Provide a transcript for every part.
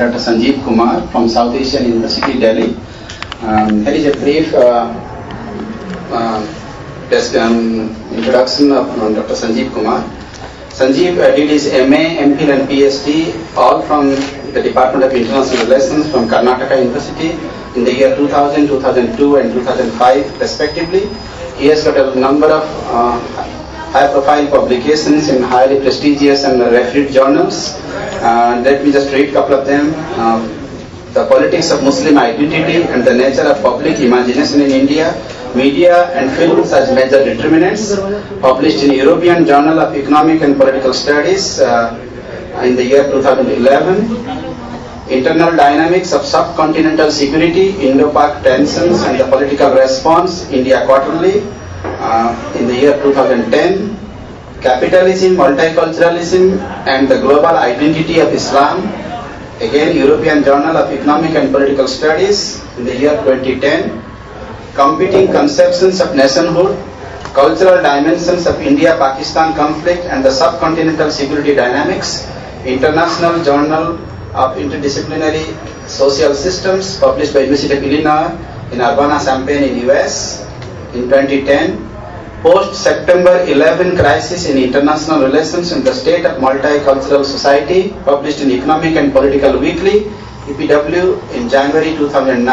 Dr. Sanjeev Kumar from South Asian University, Delhi. Um, here is a brief uh, uh, um, introduction of um, Dr. Sanjeev Kumar. Sanjeev uh, did his MA, MPhil and PhD all from the Department of International Relations from Karnataka University in the year 2000, 2002 and 2005 respectively. He has got a number of uh, high-profile publications in highly prestigious and referred journals. Uh, let me just read a couple of them. Um, the politics of Muslim identity and the nature of public imagination in India, media and films as major determinants, published in European Journal of Economic and Political Studies uh, in the year 2011. Internal dynamics of subcontinental security, Indo-Pak tensions and the political response, India Quarterly, uh, in the year 2010. Capitalism, multiculturalism and the global identity of Islam, again European Journal of Economic and Political Studies in the year 2010. Competing conceptions of nationhood, cultural dimensions of India-Pakistan conflict and the subcontinental security dynamics, International Journal of Interdisciplinary Social Systems, published by University of Illinois in Urbana-Champaign in US in 2010. Post-September 11 Crisis in International Relations in the State of Multicultural Society, published in Economic and Political Weekly, EPW, in January 2009.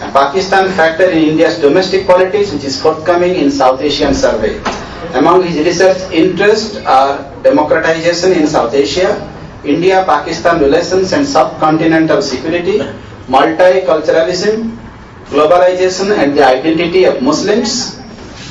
And Pakistan Factor in India's Domestic Politics, which is forthcoming in South Asian Survey. Among his research interests are democratization in South Asia, India-Pakistan relations and subcontinental security, multiculturalism, globalization and the identity of Muslims,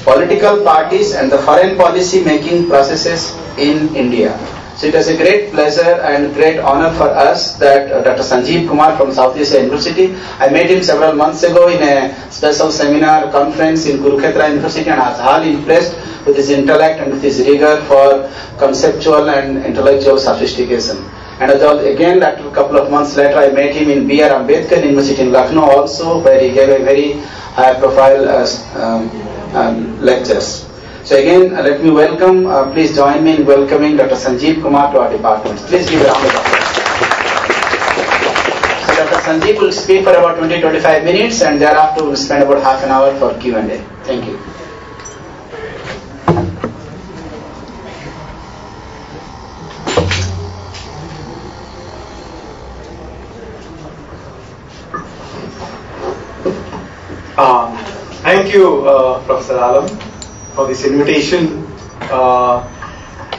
political parties and the foreign policy making processes in India. So it was a great pleasure and great honor for us that uh, Dr. Sanjeev Kumar from South Asia University, I met him several months ago in a special seminar conference in Kurukshetra University and I was highly impressed with his intellect and with his rigor for conceptual and intellectual sophistication. And again, a couple of months later, I met him in B.R. Ambedkar University in Lucknow also, where he gave a very high profile uh, um, um, lectures. So again, uh, let me welcome, uh, please join me in welcoming Dr. Sanjeev Kumar to our department. Please give a round of applause. So Dr. Sanjeev will speak for about 20-25 minutes and thereafter we'll spend about half an hour for Q&A. Thank you. Uh, thank you, uh, Professor Alam, for this invitation. Uh,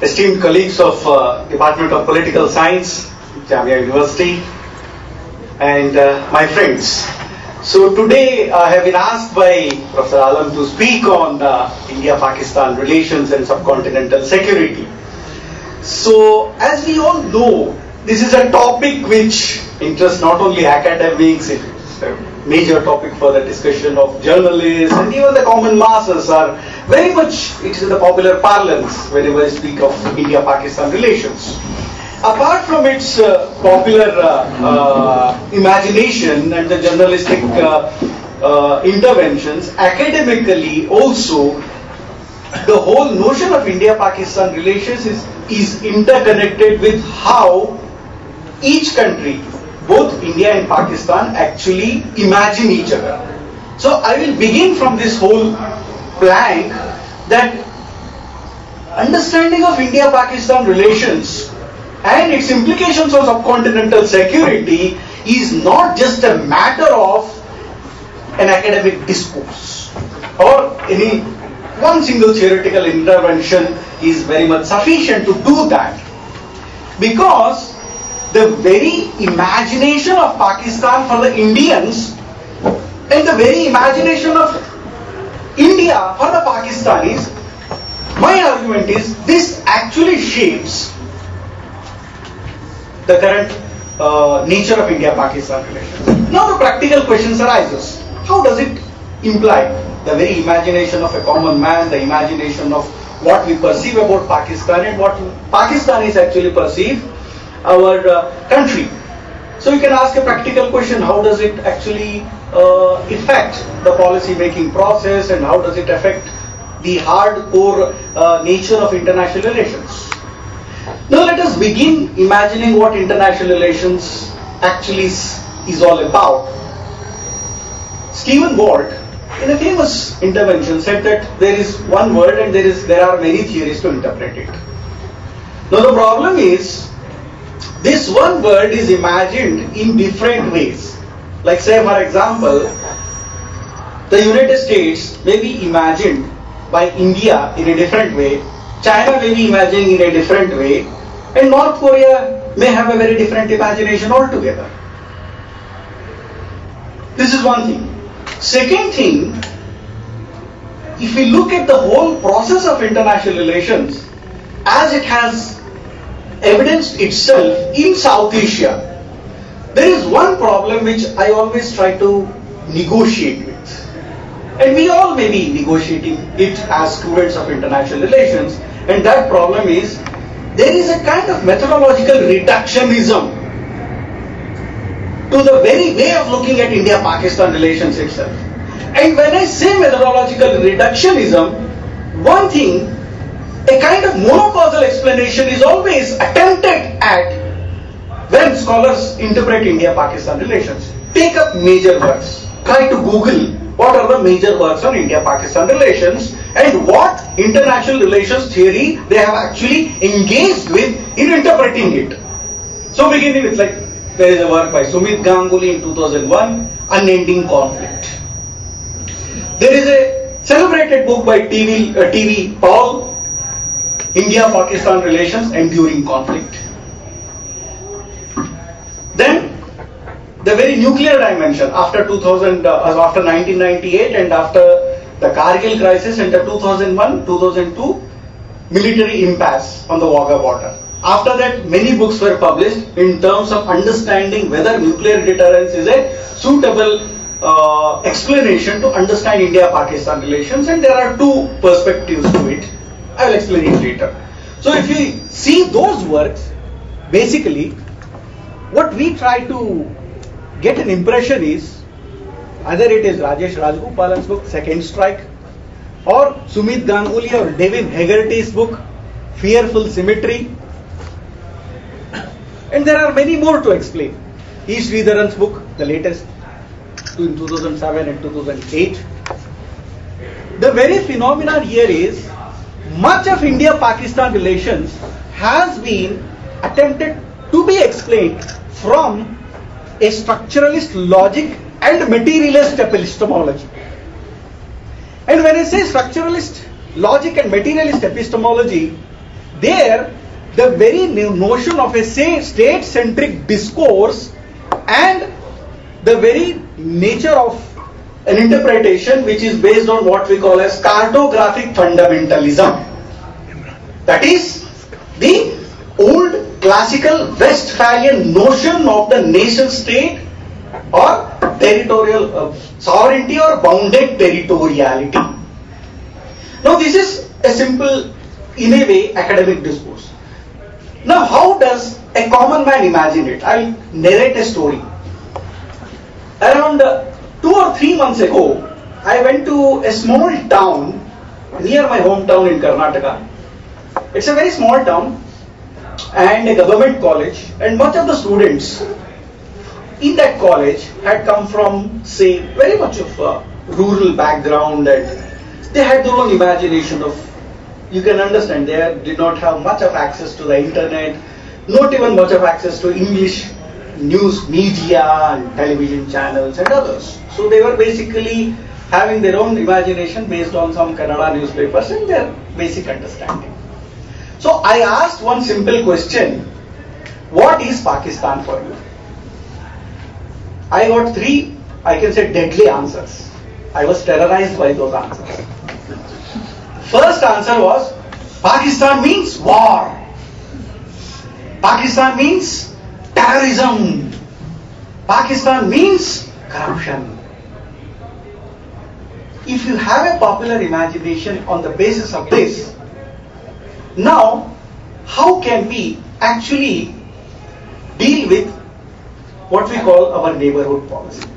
esteemed colleagues of uh, Department of Political Science, Jamia University, and uh, my friends. So today I have been asked by Professor Alam to speak on uh, India-Pakistan relations and subcontinental security. So as we all know, this is a topic which interests not only academics, it's a major topic for the discussion of journalists and even the common masses are very much, it is in the popular parlance whenever I speak of India-Pakistan relations. Apart from its uh, popular uh, uh, imagination and the journalistic uh, uh, interventions, academically also the whole notion of India-Pakistan relations is, is interconnected with how each country, both India and Pakistan, actually imagine each other. So I will begin from this whole plank that understanding of India-Pakistan relations and its implications on subcontinental security is not just a matter of an academic discourse or any one single theoretical intervention is very much sufficient to do that because the very imagination of Pakistan for the Indians and the very imagination of India for the Pakistanis, my argument is this actually shapes the current uh, nature of India-Pakistan relations. Now the practical questions arises. How does it imply the very imagination of a common man, the imagination of what we perceive about Pakistan and what Pakistanis actually perceive our uh, country. So you can ask a practical question, how does it actually uh, affect the policy making process and how does it affect the hardcore uh, nature of international relations? Now let us begin imagining what international relations actually is, is all about. Stephen Walt, in a famous intervention, said that there is one word and there is there are many theories to interpret it. Now the problem is this one word is imagined in different ways. Like say for example, the United States may be imagined by India in a different way, China may be imagining in a different way, and North Korea may have a very different imagination altogether. This is one thing. Second thing, if we look at the whole process of international relations as it has evidenced itself in South Asia, there is one problem which I always try to negotiate with. And we all may be negotiating it as students of international relations, and that problem is there is a kind of methodological reductionism to the very way of looking at India Pakistan relations itself. And when I say methodological reductionism, one thing, a kind of monocausal explanation is always attempted at when scholars interpret India Pakistan relations. Take up major works. Try to Google what are the major works on India Pakistan relations and what international relations theory they have actually engaged with in interpreting it. So beginning with like there is a work by Sumit Ganguly in 2001, Unending Conflict. There is a celebrated book by TV, uh, TV Paul, India-Pakistan Relations Enduring Conflict. Then the very nuclear dimension after 2000, uh, after 1998 and after the Kargil crisis and the 2001, 2002 military impasse on the Wagah border. After that, many books were published in terms of understanding whether nuclear deterrence is a suitable uh, explanation to understand India-Pakistan relations, and there are two perspectives to it. I will explain it later. So, if you see those works, basically, what we try to get an impression is either it is Rajesh Rajagopalan's book, Second Strike, or Sumit Ganguly or David Hagerty's book, Fearful Symmetry, and there are many more to explain. E. Sridharan's book, the latest, in 2007 and 2008. The very phenomenon here is much of India-Pakistan relations has been attempted to be explained from a structuralist logic and materialist epistemology. And when I say structuralist logic and materialist epistemology, there the very notion of a state centric discourse and the very nature of an interpretation which is based on what we call as cartographic fundamentalism. That is the old classical Westphalian notion of the nation state or territorial uh, sovereignty or bounded territoriality. Now, this is a simple, in a way, academic discourse. Now, how does a common man imagine it? I'll narrate a story. Around uh, two or three months ago, I went to a small town near my hometown in Karnataka. It's a very small town and a government college, and much of the students in that college had come from, say, very much of a rural background and they had their own imagination of you can understand they did not have much of access to the internet, not even much of access to English news media and television channels and others. So they were basically having their own imagination based on some Kannada newspapers and their basic understanding. So I asked one simple question What is Pakistan for you? I got three, I can say, deadly answers. I was terrorized by those answers. First answer was Pakistan means war. Pakistan means terrorism. Pakistan means corruption. If you have a popular imagination on the basis of this, now how can we actually deal with what we call our neighborhood policy?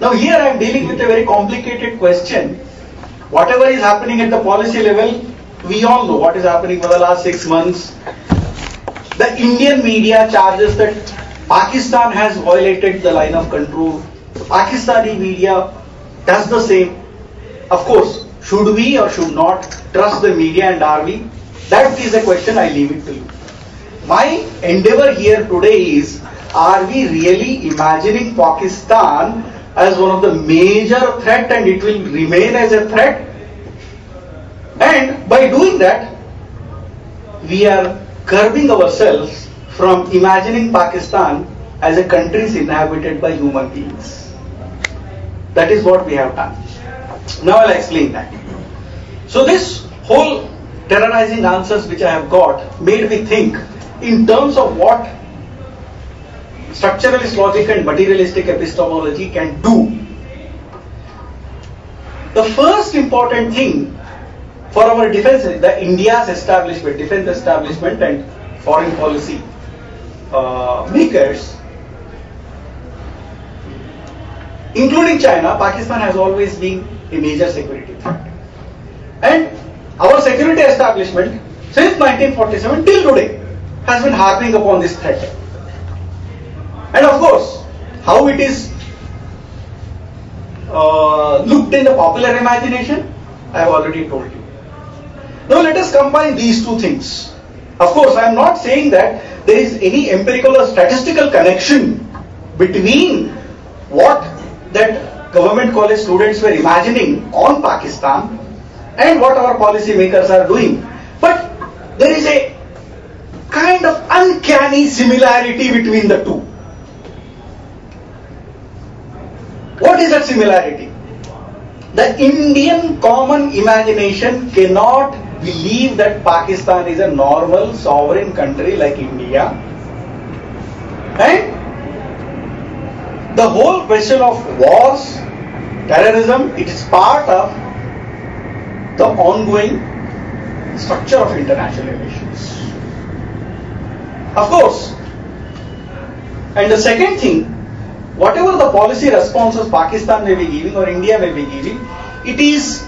Now here I am dealing with a very complicated question. Whatever is happening at the policy level, we all know what is happening for the last six months. The Indian media charges that Pakistan has violated the line of control. The Pakistani media does the same. Of course, should we or should not trust the media and are we? That is a question I leave it to you. My endeavor here today is are we really imagining Pakistan as one of the major threat and it will remain as a threat? And by doing that, we are curbing ourselves from imagining Pakistan as a country inhabited by human beings. That is what we have done. Now I'll explain that. So this whole terrorizing answers which I have got made me think in terms of what structuralist logic and materialistic epistemology can do. The first important thing for our defense, the India's establishment, defense establishment and foreign policy uh, makers, including China, Pakistan has always been a major security threat. And our security establishment since 1947 till today has been harping upon this threat. And of course, how it is uh, looked in the popular imagination, I have already told you. Now let us combine these two things. Of course, I am not saying that there is any empirical or statistical connection between what that government college students were imagining on Pakistan and what our policy makers are doing. But there is a kind of uncanny similarity between the two. What is that similarity? The Indian common imagination cannot believe that Pakistan is a normal sovereign country like India. The whole question of wars, terrorism, it is part of the ongoing structure of international relations. Of course. And the second thing, whatever the policy responses Pakistan may be giving or India may be giving, it is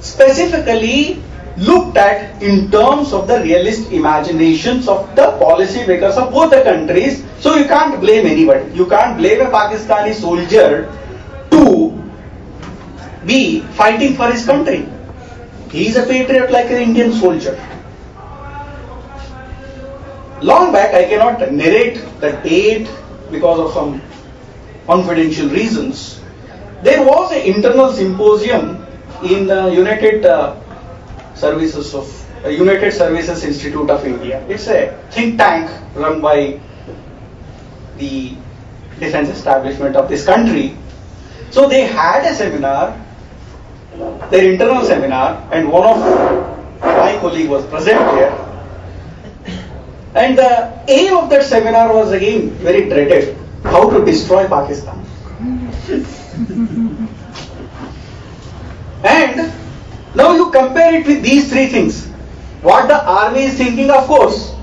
specifically looked at in terms of the realist imaginations of the policy makers of both the countries. So you can't blame anybody. You can't blame a Pakistani soldier to be fighting for his country. He is a patriot like an Indian soldier. Long back, I cannot narrate the date because of some confidential reasons. There was an internal symposium in the United uh, Services of uh, United Services Institute of India. It's a think tank run by the defense establishment of this country. So they had a seminar, their internal seminar, and one of my colleague was present there. And the aim of that seminar was again very dreaded how to destroy Pakistan. and now you compare it with these three things. What the army is thinking, of course,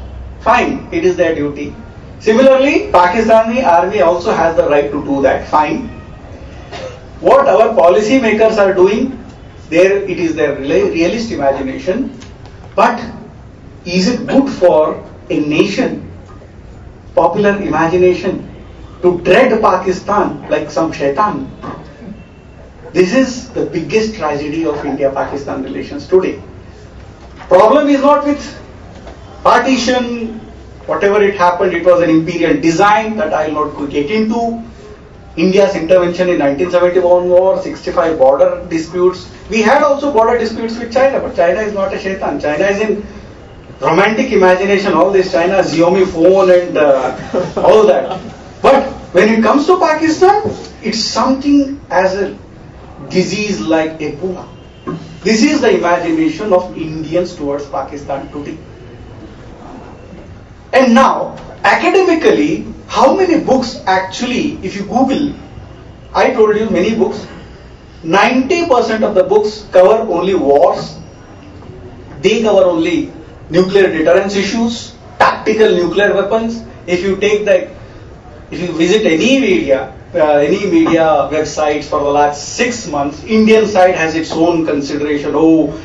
fine, it is their duty. Similarly, Pakistani army also has the right to do that, fine. What our policy makers are doing, there it is their realist imagination. But is it good for a nation, popular imagination, to dread Pakistan like some shaitan. This is the biggest tragedy of India-Pakistan relations today. Problem is not with partition, whatever it happened, it was an imperial design that I will not get into. India's intervention in 1971 war, 65 border disputes. We had also border disputes with China, but China is not a shaitan. China is in romantic imagination, all this China Xiaomi phone and uh, all that. But when it comes to Pakistan, it's something as a disease like Ebola. This is the imagination of Indians towards Pakistan today. And now, academically, how many books actually, if you Google, I told you many books, 90% of the books cover only wars, they cover only nuclear deterrence issues, tactical nuclear weapons. If you take the, if you visit any media, uh, any media websites for the last six months, Indian side has its own consideration. Oh,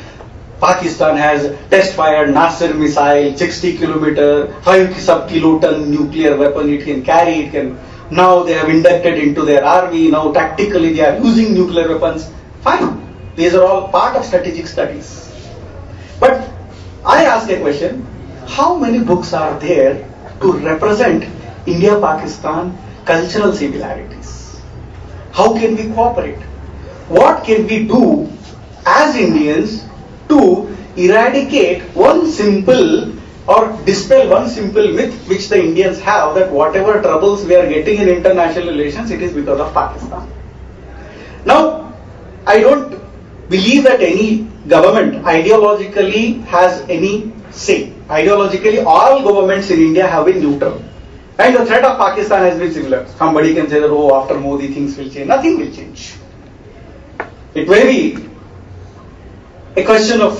Pakistan has test fired Nasr missile, 60 kilometer, 5 sub kiloton nuclear weapon it can carry, it can now they have inducted into their army, now tactically they are using nuclear weapons. Fine. These are all part of strategic studies. But I ask a question, how many books are there to represent India-Pakistan cultural similarities? How can we cooperate? What can we do as Indians to eradicate one simple or dispel one simple myth which the Indians have that whatever troubles we are getting in international relations, it is because of Pakistan. Now, I don't believe that any government ideologically has any say. Ideologically, all governments in India have been neutral. And the threat of Pakistan has been similar. Somebody can say that, oh, after Modi things will change. Nothing will change. It may be a question of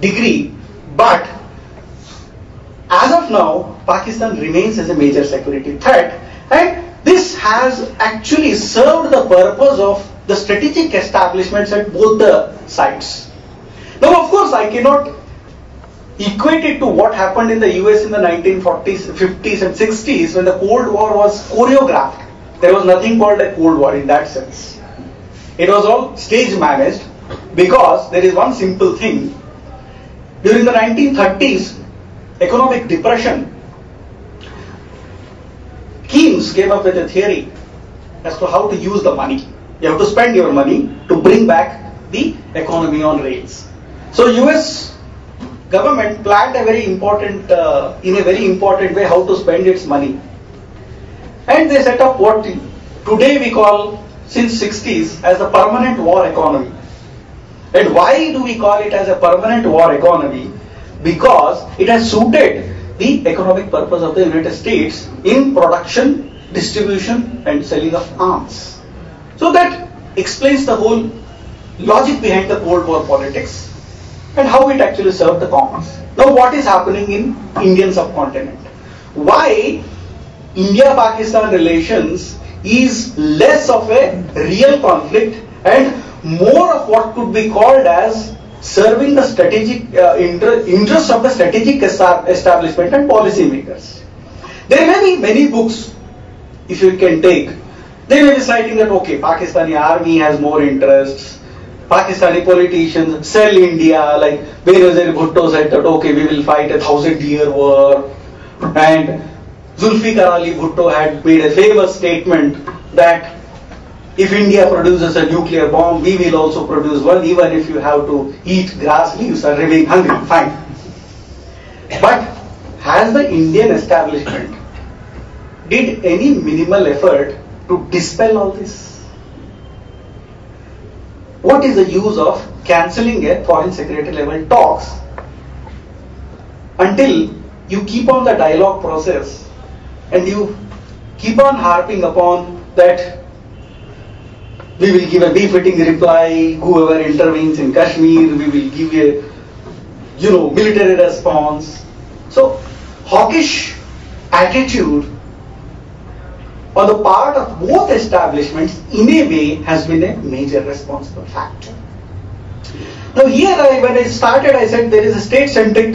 degree, but as of now, Pakistan remains as a major security threat, and this has actually served the purpose of the strategic establishments at both the sides. Now, of course, I cannot equate it to what happened in the US in the 1940s, 50s, and 60s when the Cold War was choreographed. There was nothing called a Cold War in that sense. It was all stage managed because there is one simple thing. During the 1930s, economic depression, Keynes came up with a theory as to how to use the money. You have to spend your money to bring back the economy on rails. So US government planned a very important, uh, in a very important way, how to spend its money. And they set up what today we call, since 60s, as a permanent war economy. And why do we call it as a permanent war economy? Because it has suited the economic purpose of the United States in production, distribution, and selling of arms. So that explains the whole logic behind the Cold War politics and how it actually served the commons. Now, what is happening in Indian subcontinent? Why India-Pakistan relations is less of a real conflict and more of what could be called as serving the strategic uh, inter- interests of the strategic establishment and policymakers. There may be many books, if you can take. They may be citing that okay, Pakistani army has more interests. Pakistani politicians sell India, like Benazir Bhutto said that okay, we will fight a thousand year war. And Zulfikar Ali Bhutto had made a famous statement that if India produces a nuclear bomb, we will also produce one, even if you have to eat grass leaves or remain hungry, fine. But has the Indian establishment did any minimal effort to dispel all this? What is the use of cancelling a foreign secretary level talks until you keep on the dialogue process and you keep on harping upon that we will give a befitting reply, whoever intervenes in Kashmir, we will give a, you know, military response. So, hawkish attitude on the part of both establishments in a way has been a major responsible factor. Now here I, when I started I said there is a state-centric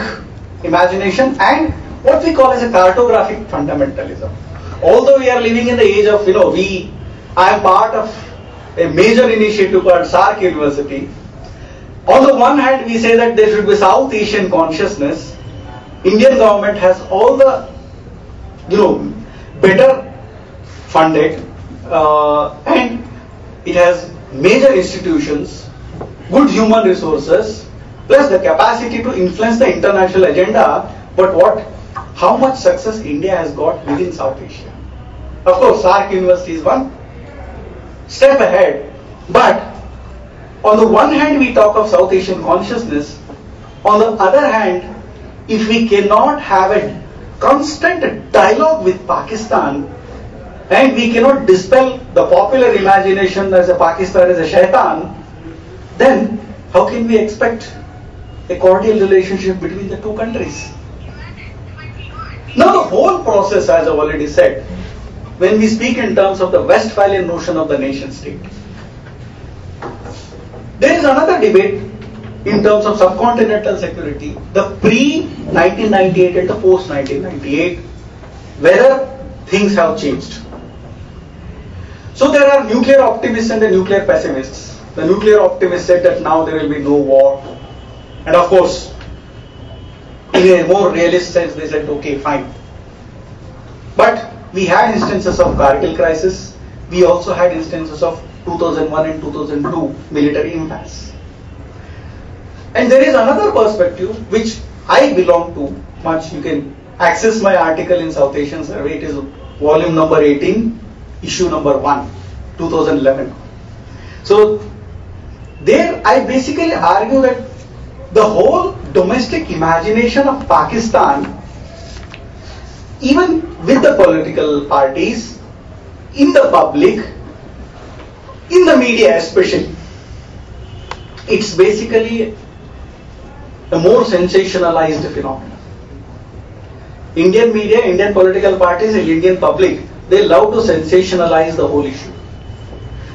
imagination and what we call as a cartographic fundamentalism. Although we are living in the age of, you know, we, I am part of a major initiative called SAARC University. On the one hand, we say that there should be South Asian consciousness. Indian government has all the, you know, better funded, uh, and it has major institutions, good human resources, plus the capacity to influence the international agenda. But what, how much success India has got within South Asia? Of course, SAARC University is one step ahead. But on the one hand, we talk of South Asian consciousness. On the other hand, if we cannot have a constant dialogue with Pakistan and we cannot dispel the popular imagination as a Pakistan as a shaitan, then how can we expect a cordial relationship between the two countries? Now, the whole process, as I've already said, when we speak in terms of the Westphalian notion of the nation state. There is another debate in terms of subcontinental security, the pre 1998 and the post 1998, whether things have changed. So there are nuclear optimists and the nuclear pessimists. The nuclear optimists said that now there will be no war. And of course, in a more realist sense, they said, okay, fine. But we had instances of Kargil crisis. We also had instances of 2001 and 2002 military impasse. And there is another perspective which I belong to much. You can access my article in South Asian Survey. It is volume number 18, issue number 1, 2011. So there I basically argue that the whole domestic imagination of Pakistan, even with the political parties, in the public, in the media especially, it's basically a more sensationalized phenomenon. Indian media, Indian political parties, and Indian public, they love to sensationalize the whole issue.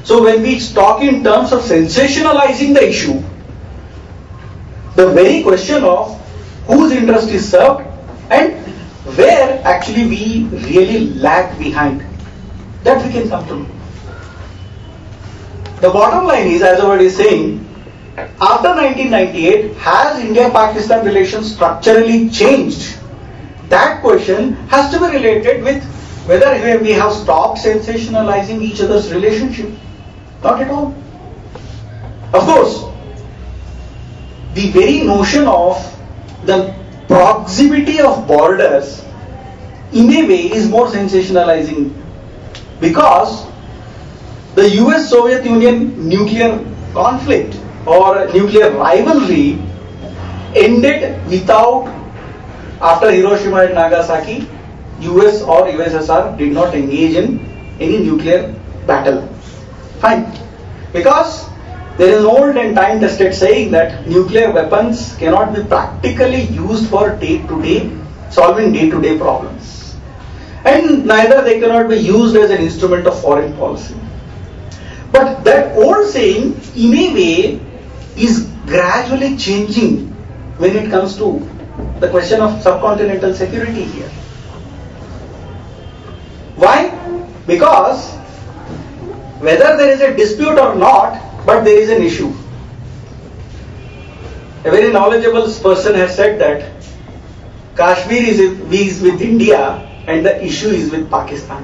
So when we talk in terms of sensationalizing the issue, the very question of whose interest is served and where actually we really lag behind, that we can come to. The bottom line is, as I was saying, after 1998, has India-Pakistan relations structurally changed? That question has to be related with whether we have stopped sensationalizing each other's relationship. Not at all. Of course, the very notion of the proximity of borders in a way is more sensationalizing because the US Soviet Union nuclear conflict or nuclear rivalry ended without, after Hiroshima and Nagasaki, US or USSR did not engage in any nuclear battle. Fine. Because there is an old and time tested saying that nuclear weapons cannot be practically used for day to day, solving day to day problems. And neither they cannot be used as an instrument of foreign policy. But that old saying, in a way, is gradually changing when it comes to the question of subcontinental security here. Why? Because whether there is a dispute or not, but there is an issue. A very knowledgeable person has said that Kashmir is, is with India and the issue is with Pakistan.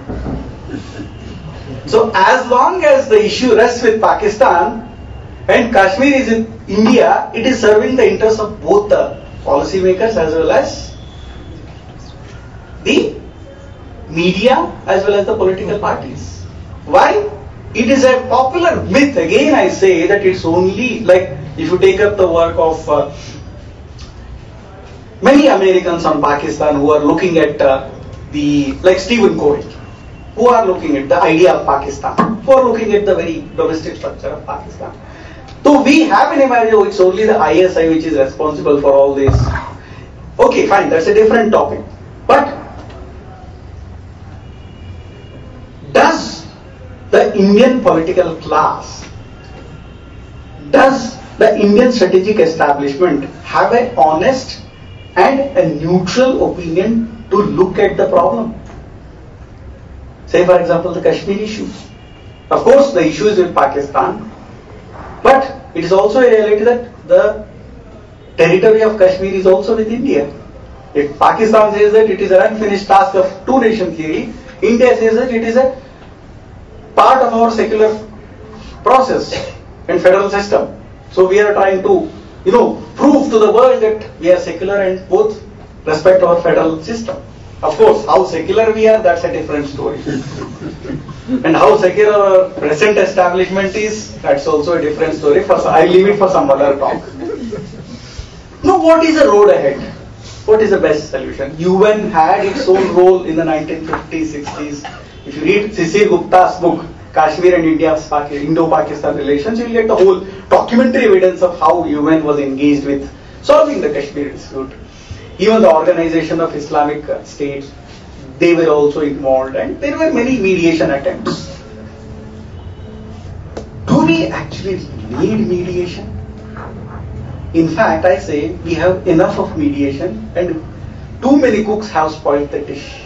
So as long as the issue rests with Pakistan, and Kashmir is in India, it is serving the interests of both the policymakers as well as the media as well as the political parties. Why? It is a popular myth. Again, I say that it's only like if you take up the work of uh, many Americans on Pakistan who are looking at uh, the like Stephen Cohen, who are looking at the idea of Pakistan, who are looking at the very domestic structure of Pakistan. So we have an imagination, it's only the ISI which is responsible for all this. Okay, fine, that's a different topic. But does the Indian political class, does the Indian strategic establishment have an honest and a neutral opinion to look at the problem? Say, for example, the Kashmir issue. Of course, the issue is with Pakistan, but it is also a reality that the territory of Kashmir is also with India. If Pakistan says that it is an unfinished task of two nation theory, India says that it is a part of our secular process and federal system. So we are trying to, you know, prove to the world that we are secular and both respect our federal system. Of course, how secular we are, that's a different story. and how secular our present establishment is, that's also a different story. For I leave it for some other talk. Now, what is the road ahead? What is the best solution? UN had its own role in the 1950s, 60s. If you read Sisir Gupta's book, Kashmir and India's Indo-Pakistan relations, you'll get the whole documentary evidence of how UN was engaged with solving the Kashmir dispute. Even the Organization of Islamic uh, States, they were also involved and there were many mediation attempts. Do we actually need mediation? In fact, I say we have enough of mediation and too many cooks have spoiled the dish.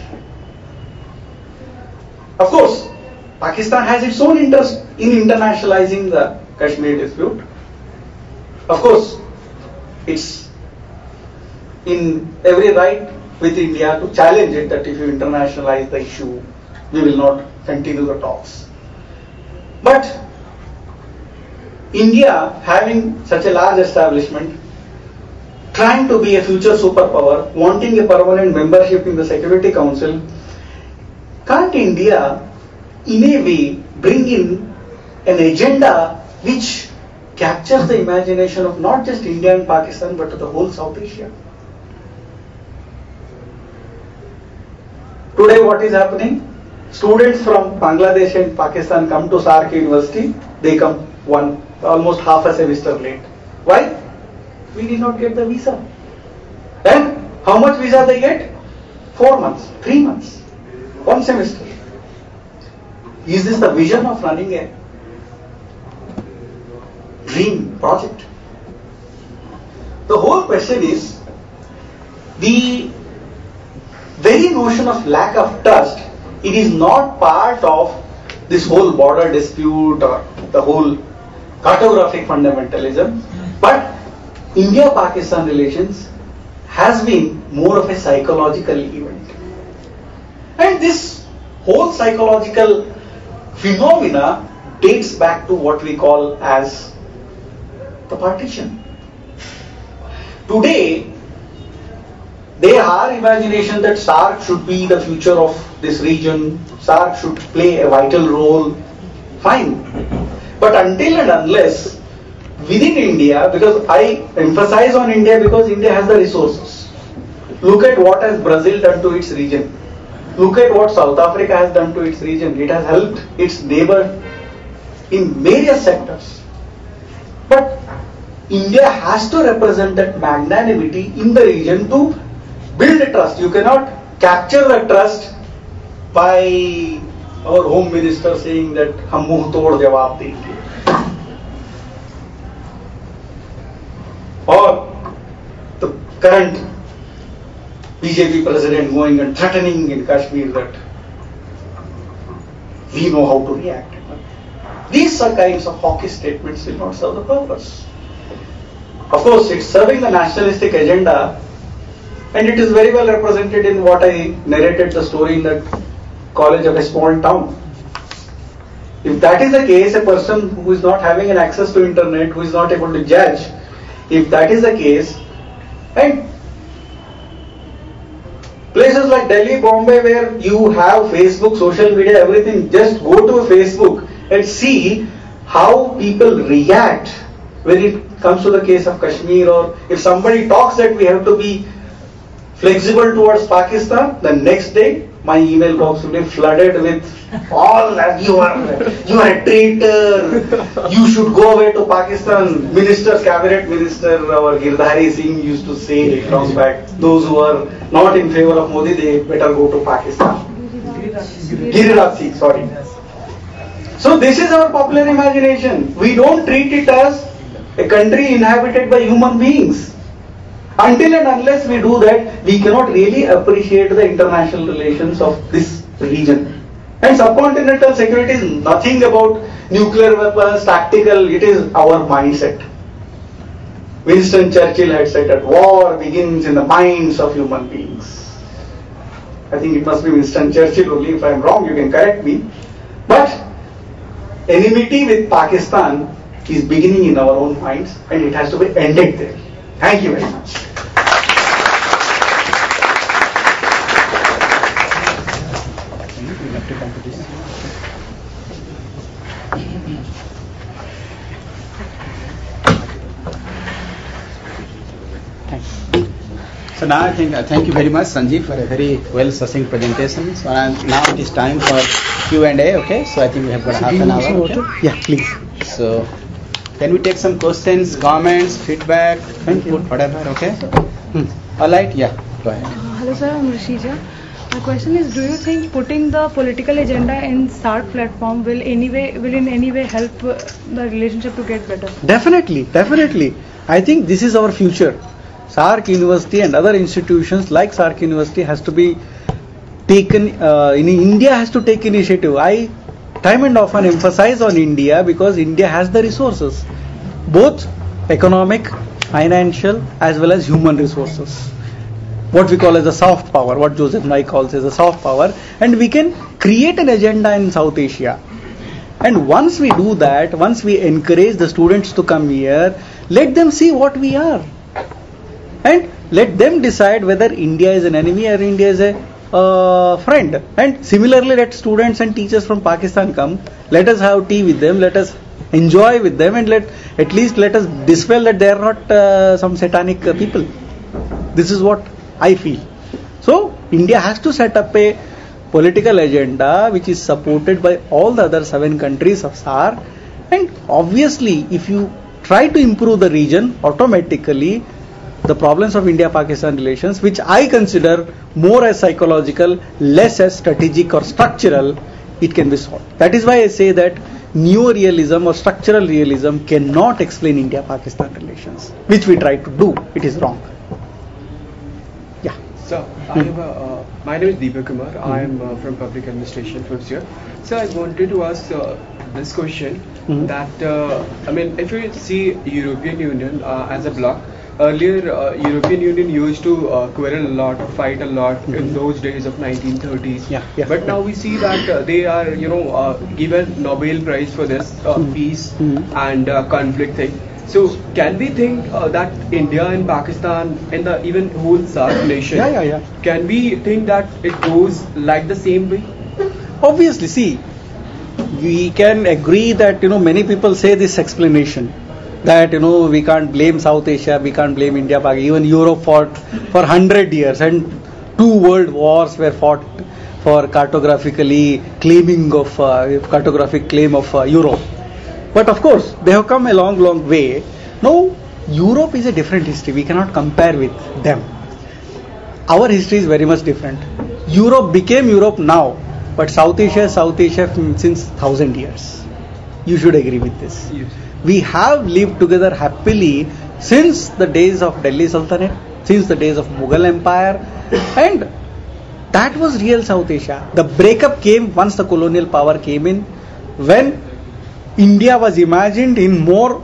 Of course, Pakistan has its own interest in internationalizing the Kashmir dispute. Of course, it's in every right with India to challenge it that if you internationalize the issue, we will not continue the talks. But India, having such a large establishment, trying to be a future superpower, wanting a permanent membership in the Security Council, can't India, in a way, bring in an agenda which captures the imagination of not just India and Pakistan but the whole South Asia? Today, what is happening? Students from Bangladesh and Pakistan come to SAARC University, they come one, almost half a semester late. Why? We did not get the visa. And how much visa they get? Four months, three months, one semester. Is this the vision of running a dream project? The whole question is the very notion of lack of trust, it is not part of this whole border dispute or the whole cartographic fundamentalism, but India-Pakistan relations has been more of a psychological event. And this whole psychological phenomena dates back to what we call as the partition. Today, there are imagination that SAARC should be the future of this region, SAARC should play a vital role, fine. But until and unless within India, because I emphasize on India because India has the resources. Look at what has Brazil done to its region. Look at what South Africa has done to its region. It has helped its neighbor in various sectors. But India has to represent that magnanimity in the region to build a trust. You cannot capture the trust by our home minister saying that हम मुंह तोड़ जवाब देंगे or the current BJP president going and threatening in Kashmir that we know how to react. These are kinds of hawkish statements will not serve the purpose. Of course, it's serving the nationalistic agenda, and it is very well represented in what I narrated the story in that college of a small town. If that is the case, a person who is not having an access to internet, who is not able to judge, if that is the case, and places like Delhi, Bombay, where you have Facebook, social media, everything, just go to Facebook and see how people react when it comes to the case of Kashmir or if somebody talks that we have to be flexible towards Pakistan, the next day my email box will be flooded with all that you are you are a traitor. You should go away to Pakistan. Minister, cabinet minister, our Girdhari Singh used to say long back. Those who are not in favor of Modi, they better go to Pakistan. Giriraj Singh, sorry. So this is our popular imagination. We don't treat it as a country inhabited by human beings. Until and unless we do that, we cannot really appreciate the international relations of this region. And subcontinental security is nothing about nuclear weapons, tactical, it is our mindset. Winston Churchill had said that war begins in the minds of human beings. I think it must be Winston Churchill only. If I am wrong, you can correct me. But enmity with Pakistan is beginning in our own minds and it has to be ended there. Thank you very much. So now I think uh, thank you very much, Sanjeev, for a very well succinct presentation. So uh, now it is time for Q and A. Okay, so I think we have got half an hour. Okay? Yeah, please. So can we take some questions, comments, feedback, input, whatever? Okay. Hmm. All right. Yeah. Go ahead. Hello sir, I'm Rishija. My question is, do you think putting the political agenda in SAARC platform will anyway will in any way help uh, the relationship to get better? Definitely, definitely. I think this is our future. SAARC University and other institutions like SAARC University has to be taken. Uh, in India has to take initiative. I time and often emphasize on India because India has the resources, both economic, financial, as well as human resources. What we call as a soft power, what Joseph Nye calls as a soft power, and we can create an agenda in South Asia. And once we do that, once we encourage the students to come here, let them see what we are. And let them decide whether India is an enemy or India is a uh, friend. And similarly, let students and teachers from Pakistan come. Let us have tea with them. Let us enjoy with them, and let at least let us dispel that they are not uh, some satanic uh, people. This is what I feel. So India has to set up a political agenda which is supported by all the other seven countries of SAARC. And obviously, if you try to improve the region, automatically the problems of India Pakistan relations, which I consider more as psychological, less as strategic or structural, it can be solved. That is why I say that neo-realism or structural realism cannot explain India Pakistan relations, which we try to do. It is wrong. Yeah. So, I have a, uh, my name is Deepak Kumar. I am uh, from Public Administration first year. So, I wanted to ask uh, this question Mhm. that uh, I mean, if you see European Union uh, as a bloc, earlier uh, European Union used to uh, quarrel a lot, fight a lot in those days of 1930s. Yeah, yeah, but now we see that uh, they are, you know, uh, given Nobel Prize for this uh, Mhm. peace Mhm. and uh, conflict thing. So can we think uh, that India and Pakistan and the even whole South nation Yeah, yeah, yeah. can we think that it goes like the same way? Obviously, see, we can agree that you know many people say this explanation that you know we can't blame South Asia, we can't blame India, Pakistan. Even Europe fought for hundred years, and two world wars were fought for cartographically claiming of uh, cartographic claim of uh, Europe. But of course, they have come a long, long way. Now, Europe is a different history. We cannot compare with them. Our history is very much different. Europe became Europe now, but South Asia South Asia since thousand years. You should agree with this. Yes. We have lived together happily since the days of Delhi Sultanate, since the days of Mughal Empire, and that was real South Asia. The breakup came once the colonial power came in, when India was imagined in more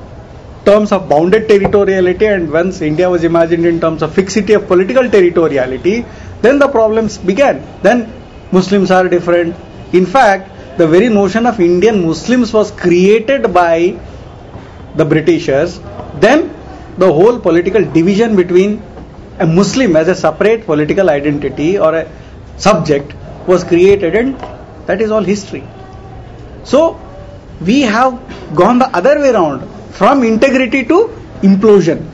terms of bounded territoriality, and once India was imagined in terms of fixity of political territoriality, then the problems began. Then Muslims are different. In fact, the very notion of Indian Muslims was created by the Britishers. Then the whole political division between a Muslim as a separate political identity or a subject was created, and that is all history. So we have gone the other way around from integrity to implosion.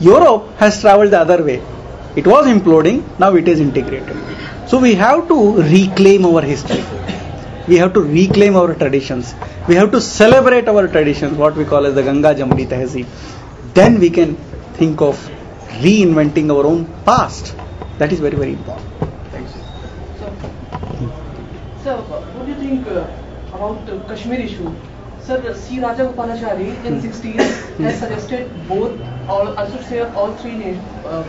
Europe has traveled the other way. It was imploding, now it is integrated. So we have to reclaim our history. We have to reclaim our traditions. We have to celebrate our traditions, what we call as the Ganga Jamuni Tehzeeb. Then we can think of reinventing our own past. That is very, very important. Thanks. So, sir, what do you think uh, about the Kashmir issue? Sir, C. Rajagopalachari in 60s has suggested both, or I should say all three uh,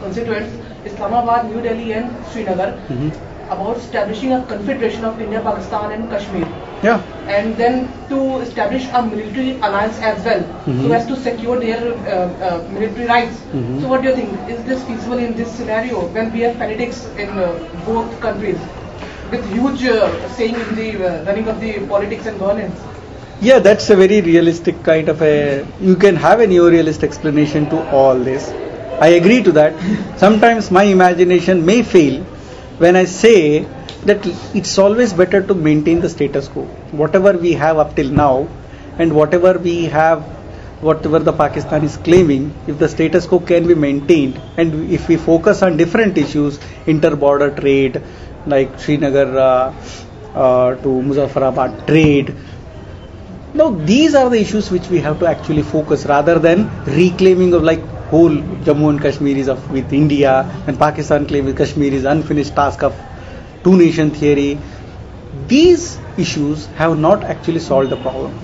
constituents, Islamabad, New Delhi and Srinagar, Mhm. About establishing a confederation of India, Pakistan and Kashmir. Yeah. And then to establish a military alliance as well, Mhm. so as to secure their uh, uh, military rights. Mhm. So what do you think? Is this feasible in this scenario when we have fanatics in uh, both countries with huge uh, saying in the uh, running of the politics and governance? Yeah, that's a very realistic kind of a. You can have a neo-realist explanation to all this. I agree to that. Sometimes my imagination may fail when I say that it's always better to maintain the status quo. Whatever we have up till now, and whatever we have, whatever the Pakistan is claiming, if the status quo can be maintained, and if we focus on different issues, inter-border trade, like Srinagar uh, uh, to Muzaffarabad trade, now these are the issues which we have to actually focus rather than reclaiming of like whole Jammu and Kashmir is of with India and Pakistan claim with Kashmir is unfinished task of two nation theory. These issues have not actually solved the problem.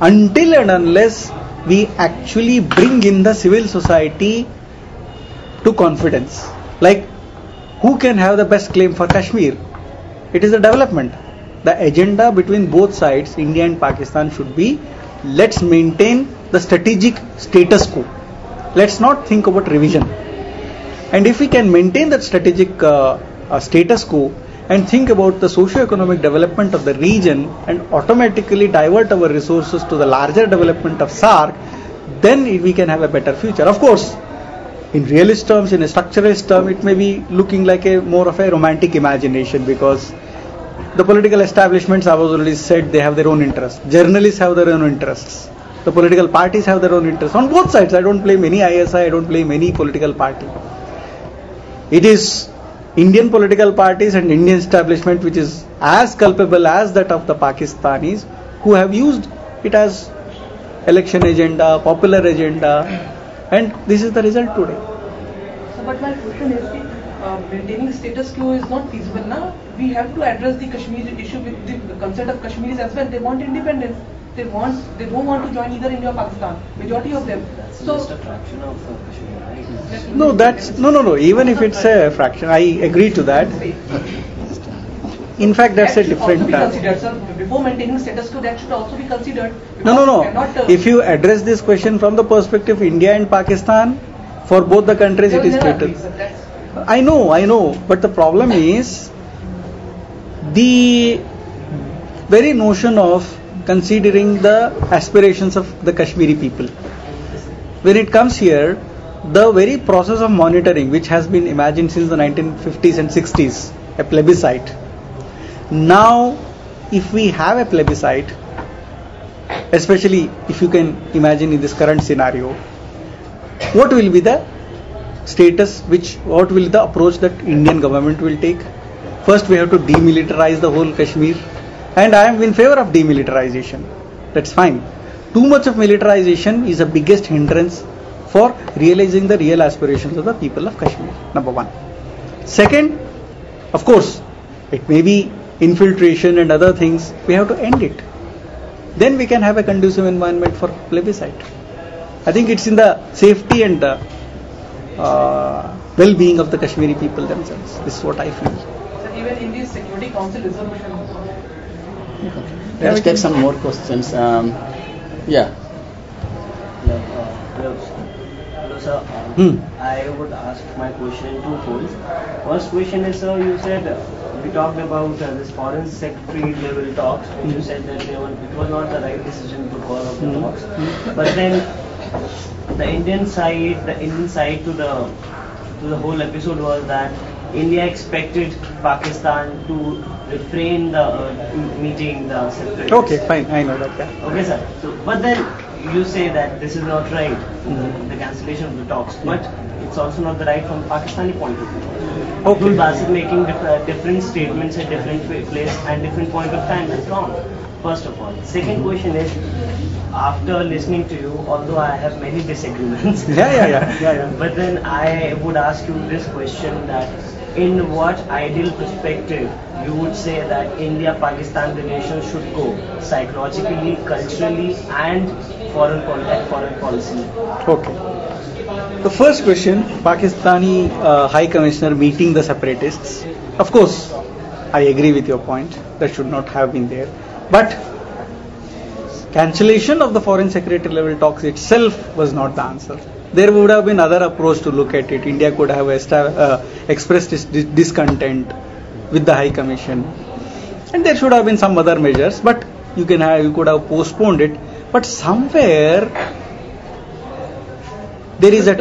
Until and unless we actually bring in the civil society to confidence. Like, who can have the best claim for Kashmir? It is a development. The agenda between both sides, India and Pakistan, should be let's maintain the strategic status quo. Let's not think about revision. And if we can maintain that strategic uh, uh, status quo and think about the socio-economic development of the region and automatically divert our resources to the larger development of SAARC, then we can have a better future. Of course, in realist terms, in a structuralist term, it may be looking like a more of a romantic imagination because the political establishments, I was already said, they have their own interests. Journalists have their own interests. The political parties have their own interests. On both sides, I don't blame any ISI, I don't blame any political party. It is Indian political parties and Indian establishment which is as culpable as that of the Pakistanis who have used it as election agenda, popular agenda, and this is the result today. So, but my question is, uh, maintaining status quo is not feasible now. We have to address the Kashmir issue with the, concept of Kashmiris as well. They want independence. They want, they don't want to join either India or Pakistan. Majority of them. So, just a fraction of uh, Kashmir, right? No, that's no, no, no. Even if it's a fraction, I agree to that. In fact, that's that a should also different. be considered. So, before maintaining status quo, that should also be considered. No, no, no. cannot, uh, If you address this question from the perspective of India and Pakistan, for both the countries, it is will never status. be, sir. That's- I know, I know, but the problem is the very notion of considering the aspirations of the Kashmiri people. When it comes here, the very process of monitoring, which has been imagined since the 1950s and 60s, a plebiscite. Now, if we have a plebiscite, especially if you can imagine in this current scenario, what will be the status which what will the approach that indian government will take first we have to demilitarize the whole kashmir and i am in favor of demilitarization that's fine too much of militarization is the biggest hindrance for realizing the real aspirations of the people of kashmir number one. Second, of course it may be infiltration and other things we have to end it then we can have a conducive environment for plebiscite i think it's in the safety and the uh, well-being of the Kashmiri people themselves. This is what I feel. Even in the Security Council resolution, Let's take some more questions. Um, yeah. Hello, uh, hello, hello, sir. Um, Hmm. I would ask my question two folds. First question is, sir, you said uh, we talked about uh, this foreign secretary level talks. which You said that they were, it was not the right decision to call off the Hmm. talks. But then the Indian side, the Indian side to the to the whole episode was that India expected Pakistan to refrain the uh, meeting the separatists. Okay, fine. I know that. Yeah. Okay, sir. So, but then you say that this is not right, Mhm. the cancellation of the talks, but it's also not the right from Pakistani point of view. Okay. Basit making dif- uh, different statements at different place and different point of time. That's wrong. First of all. Second question is, after listening to you, although I have many disagreements, Yeah, yeah, yeah, yeah, yeah. but then I would ask you this question that in what ideal perspective you would say that India-Pakistan relations should go psychologically, culturally and foreign, foreign policy? Okay. The first question Pakistani uh, High Commissioner meeting the separatists. Of course, I agree with your point. That should not have been there. But cancellation of the foreign secretary level talks itself was not the answer. There would have been other approach to look at it. India could have uh, expressed its dis- discontent with the High Commission, and there should have been some other measures. But you can have you could have postponed it. But somewhere there is a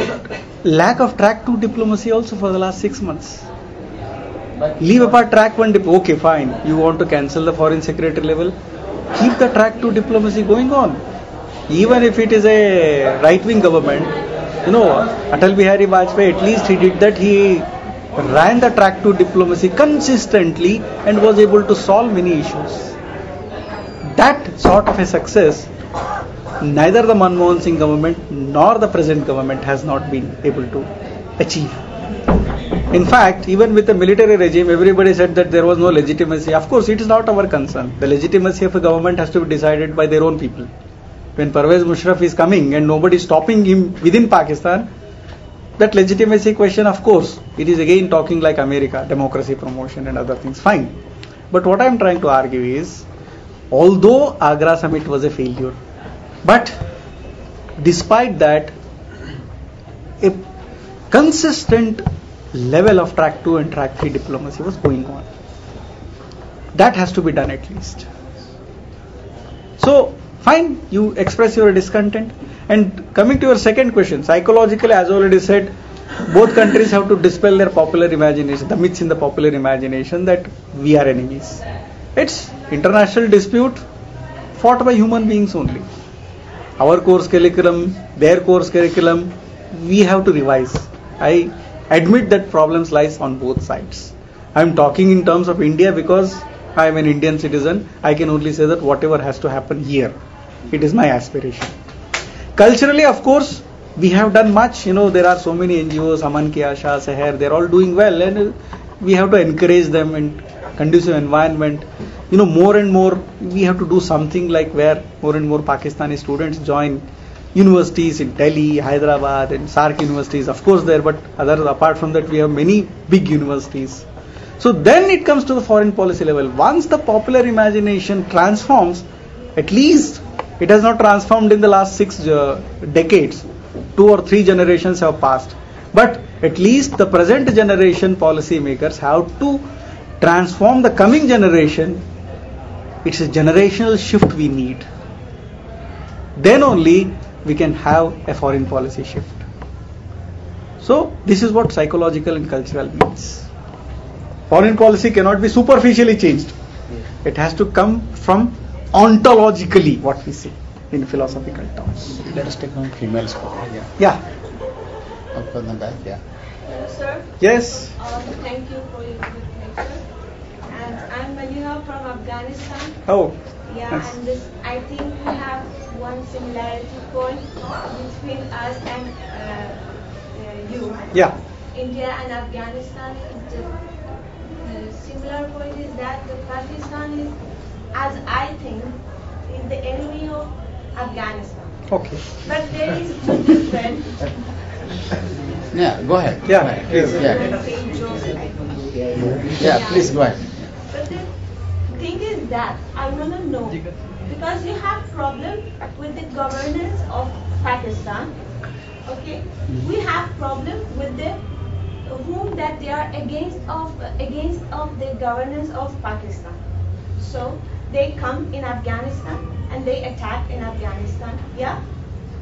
lack of track two diplomacy also for the last six months. Leave apart track one, dip- okay, fine. You want to cancel the foreign secretary level? Keep the track two diplomacy going on. Even if it is a right wing government, you know, Atal Bihari Vajpayee, at least he did that. He ran the track two diplomacy consistently and was able to solve many issues. That sort of a success, neither the Manmohan Singh government nor the present government has not been able to achieve. In fact, even with the military regime, everybody said that there was no legitimacy. Of course, it is not our concern. The legitimacy of a government has to be decided by their own people. When Pervez Musharraf is coming and nobody is stopping him within Pakistan, that legitimacy question, of course, it is again talking like America, democracy promotion and other things. Fine. But what I am trying to argue is, although Agra summit was a failure, but despite that, a consistent level of track 2 and track 3 diplomacy was going on. That has to be done at least. So, fine, you express your discontent. And coming to your second question, psychologically, as already said, both countries have to dispel their popular imagination, the myths in the popular imagination that we are enemies. It's international dispute fought by human beings only. Our course curriculum, their course curriculum, we have to revise. I admit that problems lies on both sides. I am talking in terms of India because I am an Indian citizen. I can only say that whatever has to happen here, it is my aspiration. Culturally, of course, we have done much. You know, there are so many NGOs, Aman Ki Asha, Seher, they're all doing well, and uh, we have to encourage them in conducive environment. You know, more and more we have to do something like where more and more Pakistani students join universities in Delhi, Hyderabad, and SAARC universities, of course, there, but other apart from that, we have many big universities. So then it comes to the foreign policy level. Once the popular imagination transforms, at least it has not transformed in the last six uh, decades. Two or three generations have passed. But at least the present generation policy makers have to transform the coming generation. It's a generational shift we need. Then only we can have a foreign policy shift. So this is what psychological and cultural means. Foreign policy cannot be superficially changed. It has to come from ontologically what we say in philosophical terms. Let us take one female speaker. Yeah. Yeah. Up on the back. Yeah. Hello, sir. Yes. Um, thank you for your good lecture. And I'm Maliha from Afghanistan. Oh. Yeah, Yes. and this, I think we have one similarity point between us and uh, uh, you. Yeah. India and Afghanistan is the uh, similar point is that the Pakistan is, as I think, is the enemy of Afghanistan. Okay. But there is two different. Yeah. Go ahead. Yeah, Go ahead. please. Yeah. Saint Joseph, I think. Yeah. Please go ahead. But the thing is that I want to know because you have problem with the governance of Pakistan. Okay, we have problem with the whom that they are against of against of the governance of Pakistan. So they come in Afghanistan and they attack in Afghanistan. Yeah,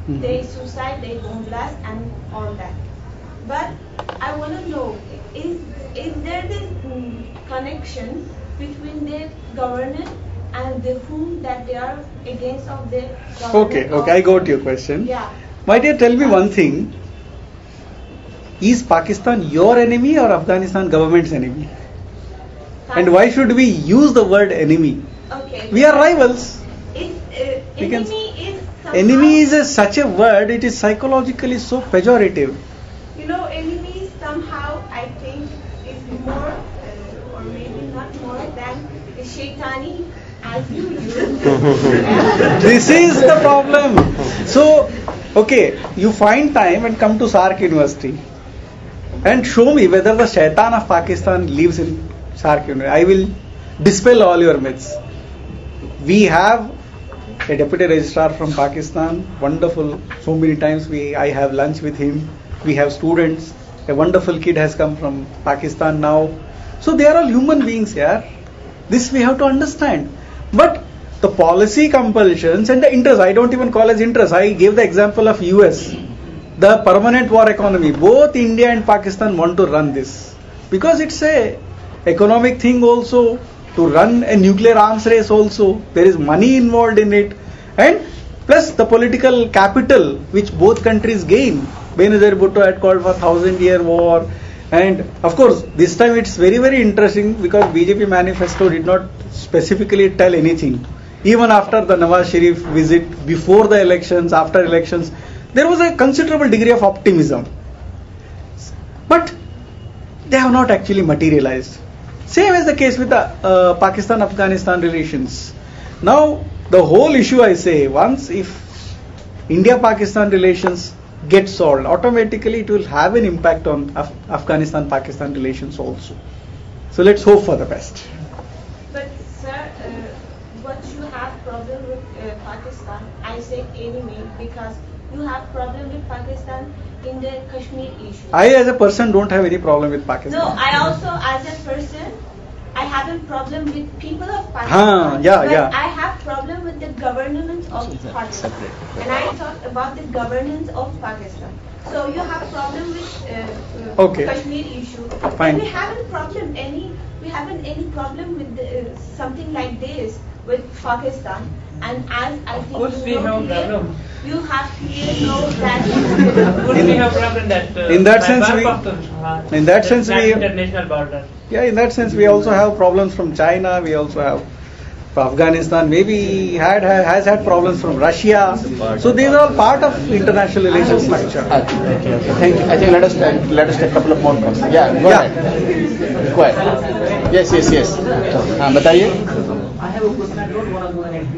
Mhm. they suicide, they bomb blast, and all that. But I want to know is is there this mm, connection between the governance and the whom that they are against of the governance Okay. Okay. I got your question. Yeah. My dear, tell me one thing. Is Pakistan your enemy or Afghanistan government's enemy? And why should we use the word enemy? Okay. We are rivals. Is, uh, enemy is Enemy is a, such a word, it is psychologically so pejorative. You know, enemy somehow I think is more uh, or maybe not more than the shaitani as you use. This is the problem. So, okay, you find time and come to SAARC University and show me whether the shaitan of Pakistan lives in SAARC University. I will dispel all your myths. We have a deputy registrar from Pakistan, wonderful. So many times we I have lunch with him. We have students. A wonderful kid has come from Pakistan now. So they are all human beings here. This we have to understand. But the policy compulsions and the interest, I don't even call as interest. I gave the example of US. The permanent war economy. Both India and Pakistan want to run this. Because it's a economic thing also. To run a nuclear arms race also. There is money involved in it. And plus the political capital which both countries gain. Benazir Bhutto had called for thousand year war. And of course, this time it's very, very interesting because BJP manifesto did not specifically tell anything. Even after the Nawaz Sharif visit, before the elections, after elections, there was a considerable degree of optimism. But they have not actually materialized. Same is the case with the uh, Pakistan-Afghanistan relations. Now, the whole issue I say, once if India-Pakistan relations get solved, automatically it will have an impact on Af- Afghanistan-Pakistan relations also. So let's hope for the best. But sir, uh, what you have problem with uh, Pakistan, I say enemy because you have problem with Pakistan in the Kashmir issue. I, as a person, don't have any problem with Pakistan. no, I also as a person, I have a problem with people of Pakistan. Ah, yeah, but yeah. I have problem with the governance of Pakistan. And I talk about the governance of Pakistan. So you have problem with uh, uh, Okay. Kashmir issue. Fine. And we haven't problem any. We haven't any problem with the, uh, something like this with Pakistan. And as I think course you we know have clear, problem. you have clear know that. Of course, we have problem that. Uh, In that by sense, back we- of the, uh, in that the sense, we- international border. Yeah, in that sense, we also have problems from China. We also have from Afghanistan. Maybe had has had problems from Russia. So these are all part of international relations structure. Uh, Thank you. I think let us take, let us take a couple of more questions. Yeah, go Yeah. ahead. Go ahead. Yes, yes, yes. हाँ बताइए.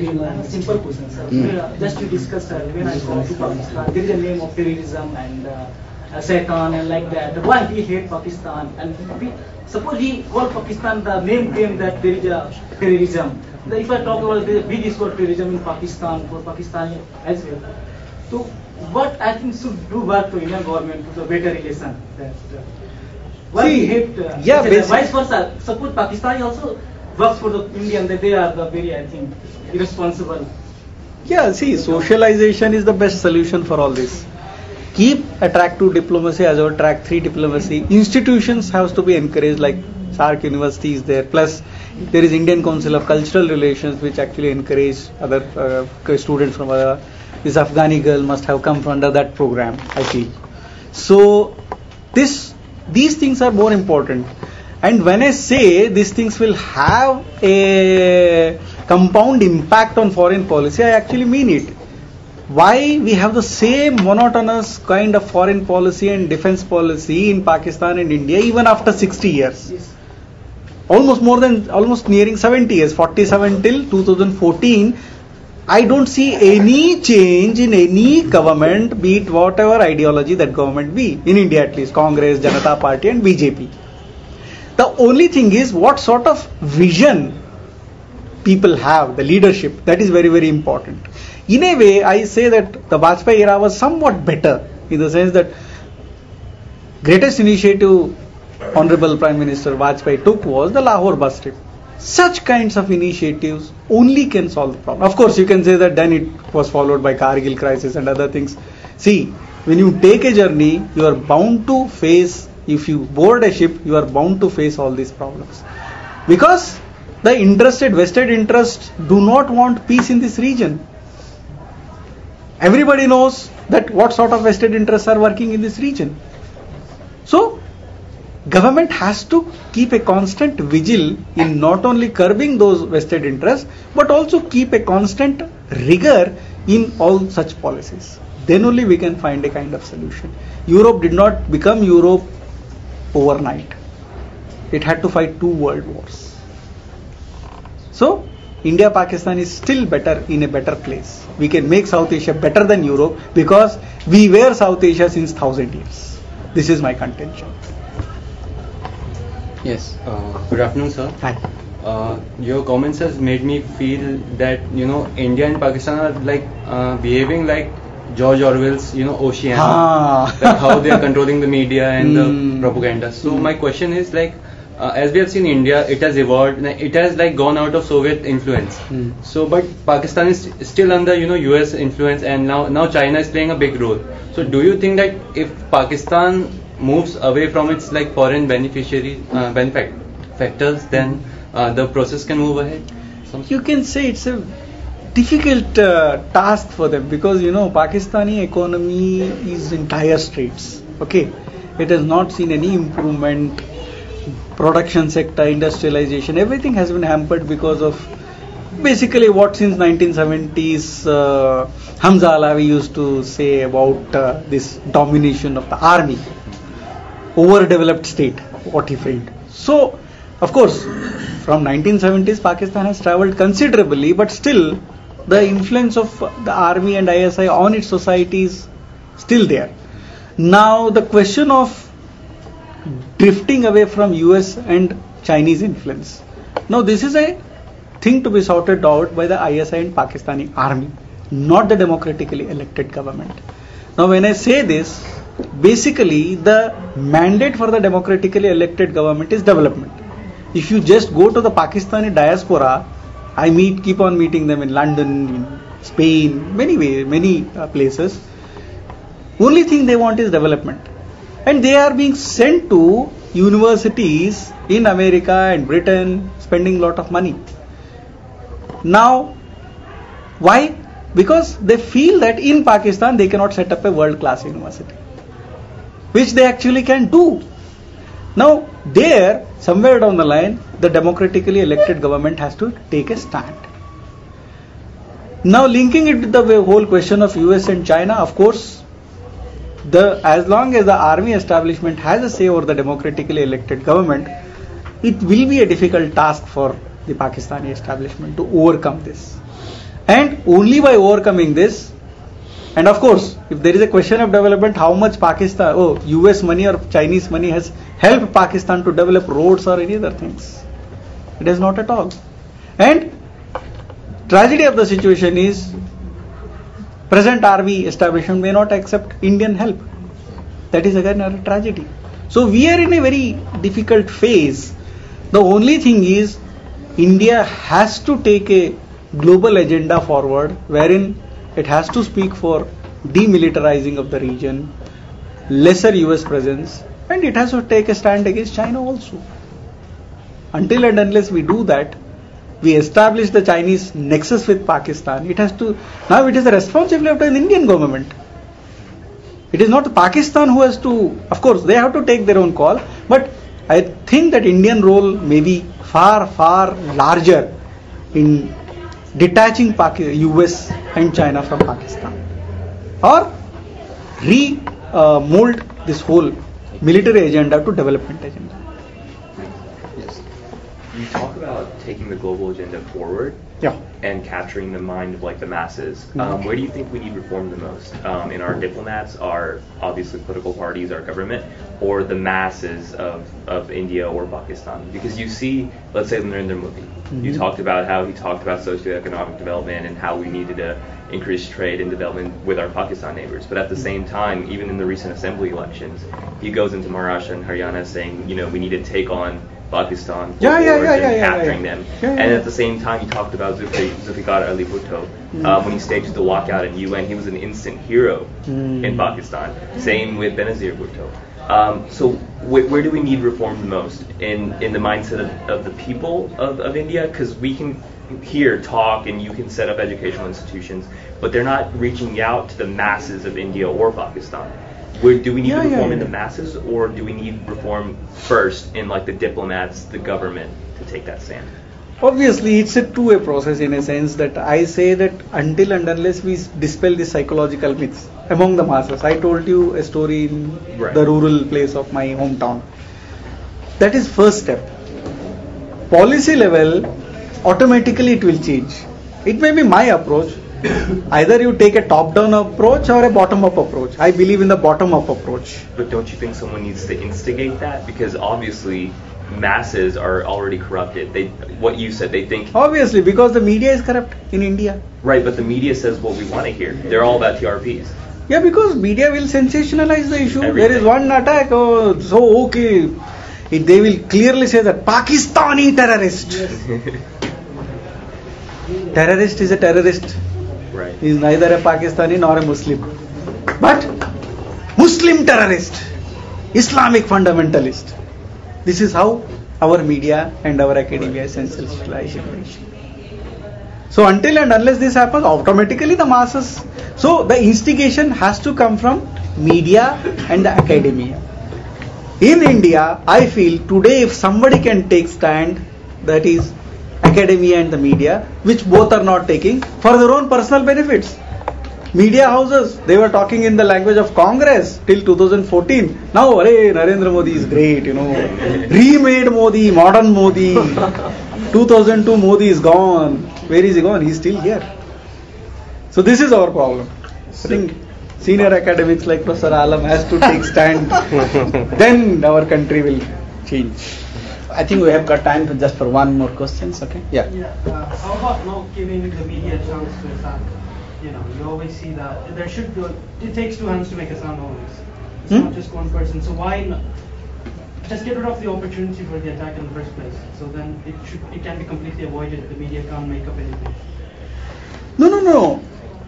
want to go and explain a simple question, sir. Hmm. Uh, Just to discuss, sir, when I go to Pakistan, there is a name of terrorism and uh, uh, Satan and like that. Why we hate Pakistan? And we, suppose he call Pakistan the name claim that there is a terrorism. If I talk about the we discuss terrorism in Pakistan for Pakistani as well. So what I think should do work to Indian government to the better relation that. Uh, why See, hate? Uh, yeah, vice versa. Suppose Pakistan also works for the Indian, that they are the very, I think, irresponsible. Yeah, see, socialization is the best solution for all this. Keep attractive diplomacy as our track three diplomacy. Institutions has to be encouraged, like SAARC University is there. Plus, there is Indian Council of Cultural Relations, which actually encourage other uh, students from other. This Afghani girl must have come from under that program. I feel. So, this these things are more important. And when I say these things will have a compound impact on foreign policy, I actually mean it. Why we have the same monotonous kind of foreign policy and defense policy in Pakistan and India even after 60 years? Almost more than, almost nearing 70 years, 47 till 2014. I don't see any change in any government, be it whatever ideology that government be, in India at least, Congress, Janata Party and BJP. The only thing is what sort of vision people have, the leadership, that is very, very important. In a way, I say that the Vajpayee era was somewhat better in the sense that greatest initiative Honorable Prime Minister Vajpayee took was the Lahore bus trip. Such kinds of initiatives only can solve the problem. Of course, you can say that then it was followed by Kargil crisis and other things. See, when you take a journey, you are bound to face, if you board a ship, you are bound to face all these problems. Because the interested, vested interests do not want peace in this region. Everybody knows that what sort of vested interests are working in this region. So, government has to keep a constant vigil in not only curbing those vested interests but also keep a constant rigor in all such policies then only we can find a kind of solution europe did not become europe overnight it had to fight two world wars so india pakistan is still better in a better place we can make south asia better than europe because we were south asia since 1000 years this is my contention Yes. Uh, good afternoon, sir. Hi. Uh, your comments has made me feel that you know India and Pakistan are like uh, behaving like George Orwell's you know Oceania, Ah. like how they are controlling the media and Hmm. the propaganda. So my question is like. Uh, as we have seen India, it has evolved. It has like gone out of Soviet influence. Hmm. So, but Pakistan is still under you know US influence, and now now China is playing a big role. So, do you think that if Pakistan moves away from its like foreign beneficiary uh, benefactors, then uh, the process can move ahead? You can say it's a difficult uh, task for them because you know Pakistani economy is in dire straits. Okay, it has not seen any improvement. Production sector, industrialization, everything has been hampered because of basically what since 1970s uh, Hamza Alavi used to say about uh, this domination of the army overdeveloped state, what he framed. So, of course, from 1970s, Pakistan has travelled considerably, but still, the influence of the army and ISI on its society is still there. Now the question of drifting away from US and Chinese influence. Now this is a thing to be sorted out by the ISI and Pakistani army, not the democratically elected government. Now when I say this, basically the mandate for the democratically elected government is development. If you just go to the Pakistani diaspora, I meet, keep on meeting them in London, in Spain, many way, many uh, places. Only thing they want is development, and they are being sent to universities in America and Britain, spending lot of money. Now, why? Because they feel that in Pakistan they cannot set up a world class university, which they actually can do. Now, there, somewhere down the line, the democratically elected government has to take a stand. Now, linking it with the whole question of US and China, of course, the as long as the army establishment has a say over the democratically elected government, it will be a difficult task for the Pakistani establishment to overcome this. And only by overcoming this, and of course, if there is a question of development, how much Pakistan, oh, US money or Chinese money has helped Pakistan to develop roads or any other things? It is not at all. And tragedy of the situation is present army establishment may not accept Indian help. That is again a tragedy. So we are in a very difficult phase. The only thing is India has to take a global agenda forward wherein it has to speak for demilitarizing of the region, lesser US presence, and it has to take a stand against China also. Until and unless we do that, we establish the Chinese nexus with Pakistan. It has to now it is the responsibility of the Indian government. It is not Pakistan who has to, of course, they have to take their own call, but I think that Indian role may be far, far larger in detaching US and China from Pakistan or re uh, mold this whole military agenda to development agenda. Yes. You talk taking the global agenda forward yeah. and capturing the mind of like the masses. Mm-hmm. Um, where do you think we need reform the most? Um, in our diplomats, our obviously political parties, our government, or the masses of, of India or Pakistan? Because you see, let's say Narendra Modi, Mm-hmm. you talked about how he talked about socioeconomic development and how we needed to increase trade and development with our Pakistan neighbors. But at the same time, even in the recent assembly elections, he goes into Maharashtra and Haryana saying, you know, we need to take on Pakistan Yeah, yeah, yeah, and yeah, capturing them. And at the same time, he talked about Zulfi- Zulfikar Ali Bhutto. Mm. Uh, when he staged the walkout in UN, he was an instant hero Mm. in Pakistan. Same with Benazir Bhutto. Um, so wh- where do we need reform the most in, in the mindset of, of the people of, of India? Because we can here talk and you can set up educational institutions, but they're not reaching out to the masses of India or Pakistan. Where, do we need Yeah, to yeah, reform in the masses, or do we need reform first in like the diplomats, the government, to take that stand? Obviously, it's a two-way process in a sense that I say that until and unless we dispel the psychological myths among the masses. I told you a story in Right. the rural place of my hometown. That is first step. Policy level, automatically it will change. It may be my approach. Either you take a top-down approach or a bottom-up approach. I believe in the bottom-up approach. But don't you think someone needs to instigate that? Because obviously, masses are already corrupted. They, what you said, they think Obviously, because the media is corrupt in India. right, but the media says what we want to hear. They're all about TRPs. Yeah, because media will sensationalize the issue. There is one attack, oh, so okay. It, they will clearly say that Pakistani terrorist. terrorist is a terrorist. Right. He is neither a Pakistani nor a Muslim. But Muslim terrorist, Islamic fundamentalist. This is how our media and our academia is sensationalizing. So until and unless this happens, automatically the masses. So the instigation has to come from media and the academia. In India, I feel today if somebody can take stand, that is academia and the media, which both are not taking for their own personal benefits. Media houses, they were talking in the language of Congress till 2014. Now, array, Narendra Modi is great, you know. Remade Modi, modern Modi. 2002 Modi is gone. Where is he gone? He's still here. So this is our problem. I think senior academics like Professor Alam has to take stand. then our country will change. I think we have got time for just for one more questions. Okay. Yeah. Yeah. Uh, how about not giving the media a chance to attack? You know, you always see that there should be. It takes two hands to make a sound always. It's Hmm? not just one person. So why not? Just get rid of the opportunity for the attack in the first place. So then it should it can be completely avoided. The media can't make up anything. No, no, no.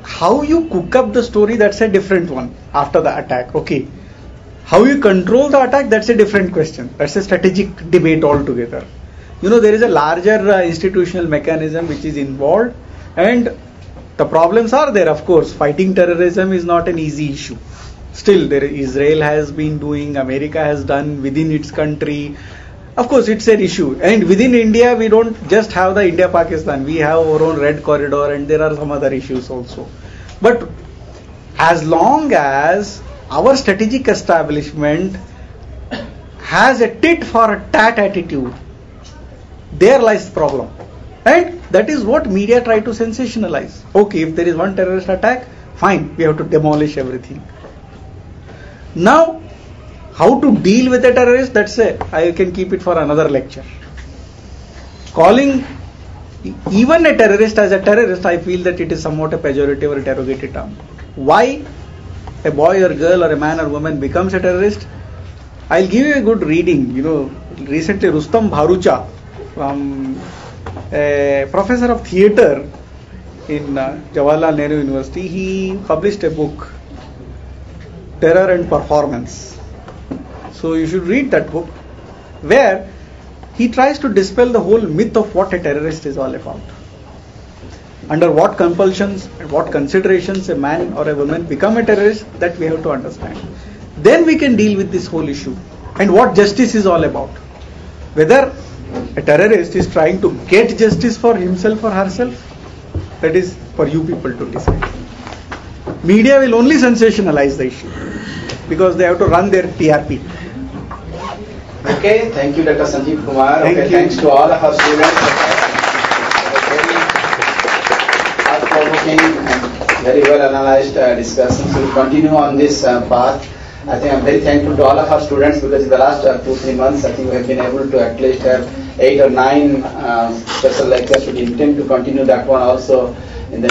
How you cook up the story, that's a different one after the attack. Okay. How you control the attack, that's a different question. That's a strategic debate altogether. You know, there is a larger uh, institutional mechanism which is involved, and the problems are there, of course. Fighting terrorism is not an easy issue. Still, there Israel has been doing, America has done within its country. Of course, it's an issue. And within India, we don't just have the India Pakistan, we have our own red corridor, and there are some other issues also. But as long as our strategic establishment has a tit for a tat attitude, there lies the problem. And that is what media try to sensationalize. Okay, if there is one terrorist attack, fine, we have to demolish everything. Now, how to deal with a terrorist, that's it. I can keep it for another lecture. Calling even a terrorist as a terrorist, I feel that it is somewhat a pejorative or a derogatory term. Why a boy or girl or a man or woman becomes a terrorist? I'll give you a good reading. You know, recently Rustom Bharucha, from a professor of theatre in uh, Jawaharlal Nehru University, he published a book, Terror and Performance. So you should read that book, where he tries to dispel the whole myth of what a terrorist is all about. Under what compulsions and what considerations a man or a woman become a terrorist, that we have to understand. Then we can deal with this whole issue and what justice is all about. Whether a terrorist is trying to get justice for himself or herself, that is for you people to decide. Media will only sensationalize the issue because they have to run their TRP. Okay, thank you, Dr. Sanjeev Kumar. Thank okay, you. thanks to all of our students. Very and very well analyzed uh, So We'll continue on this uh, path. I think I'm very thankful to all of our students because in the last uh, two, three months, I think we have been able to at least have eight or nine uh, special lectures. We intend to continue that one also in the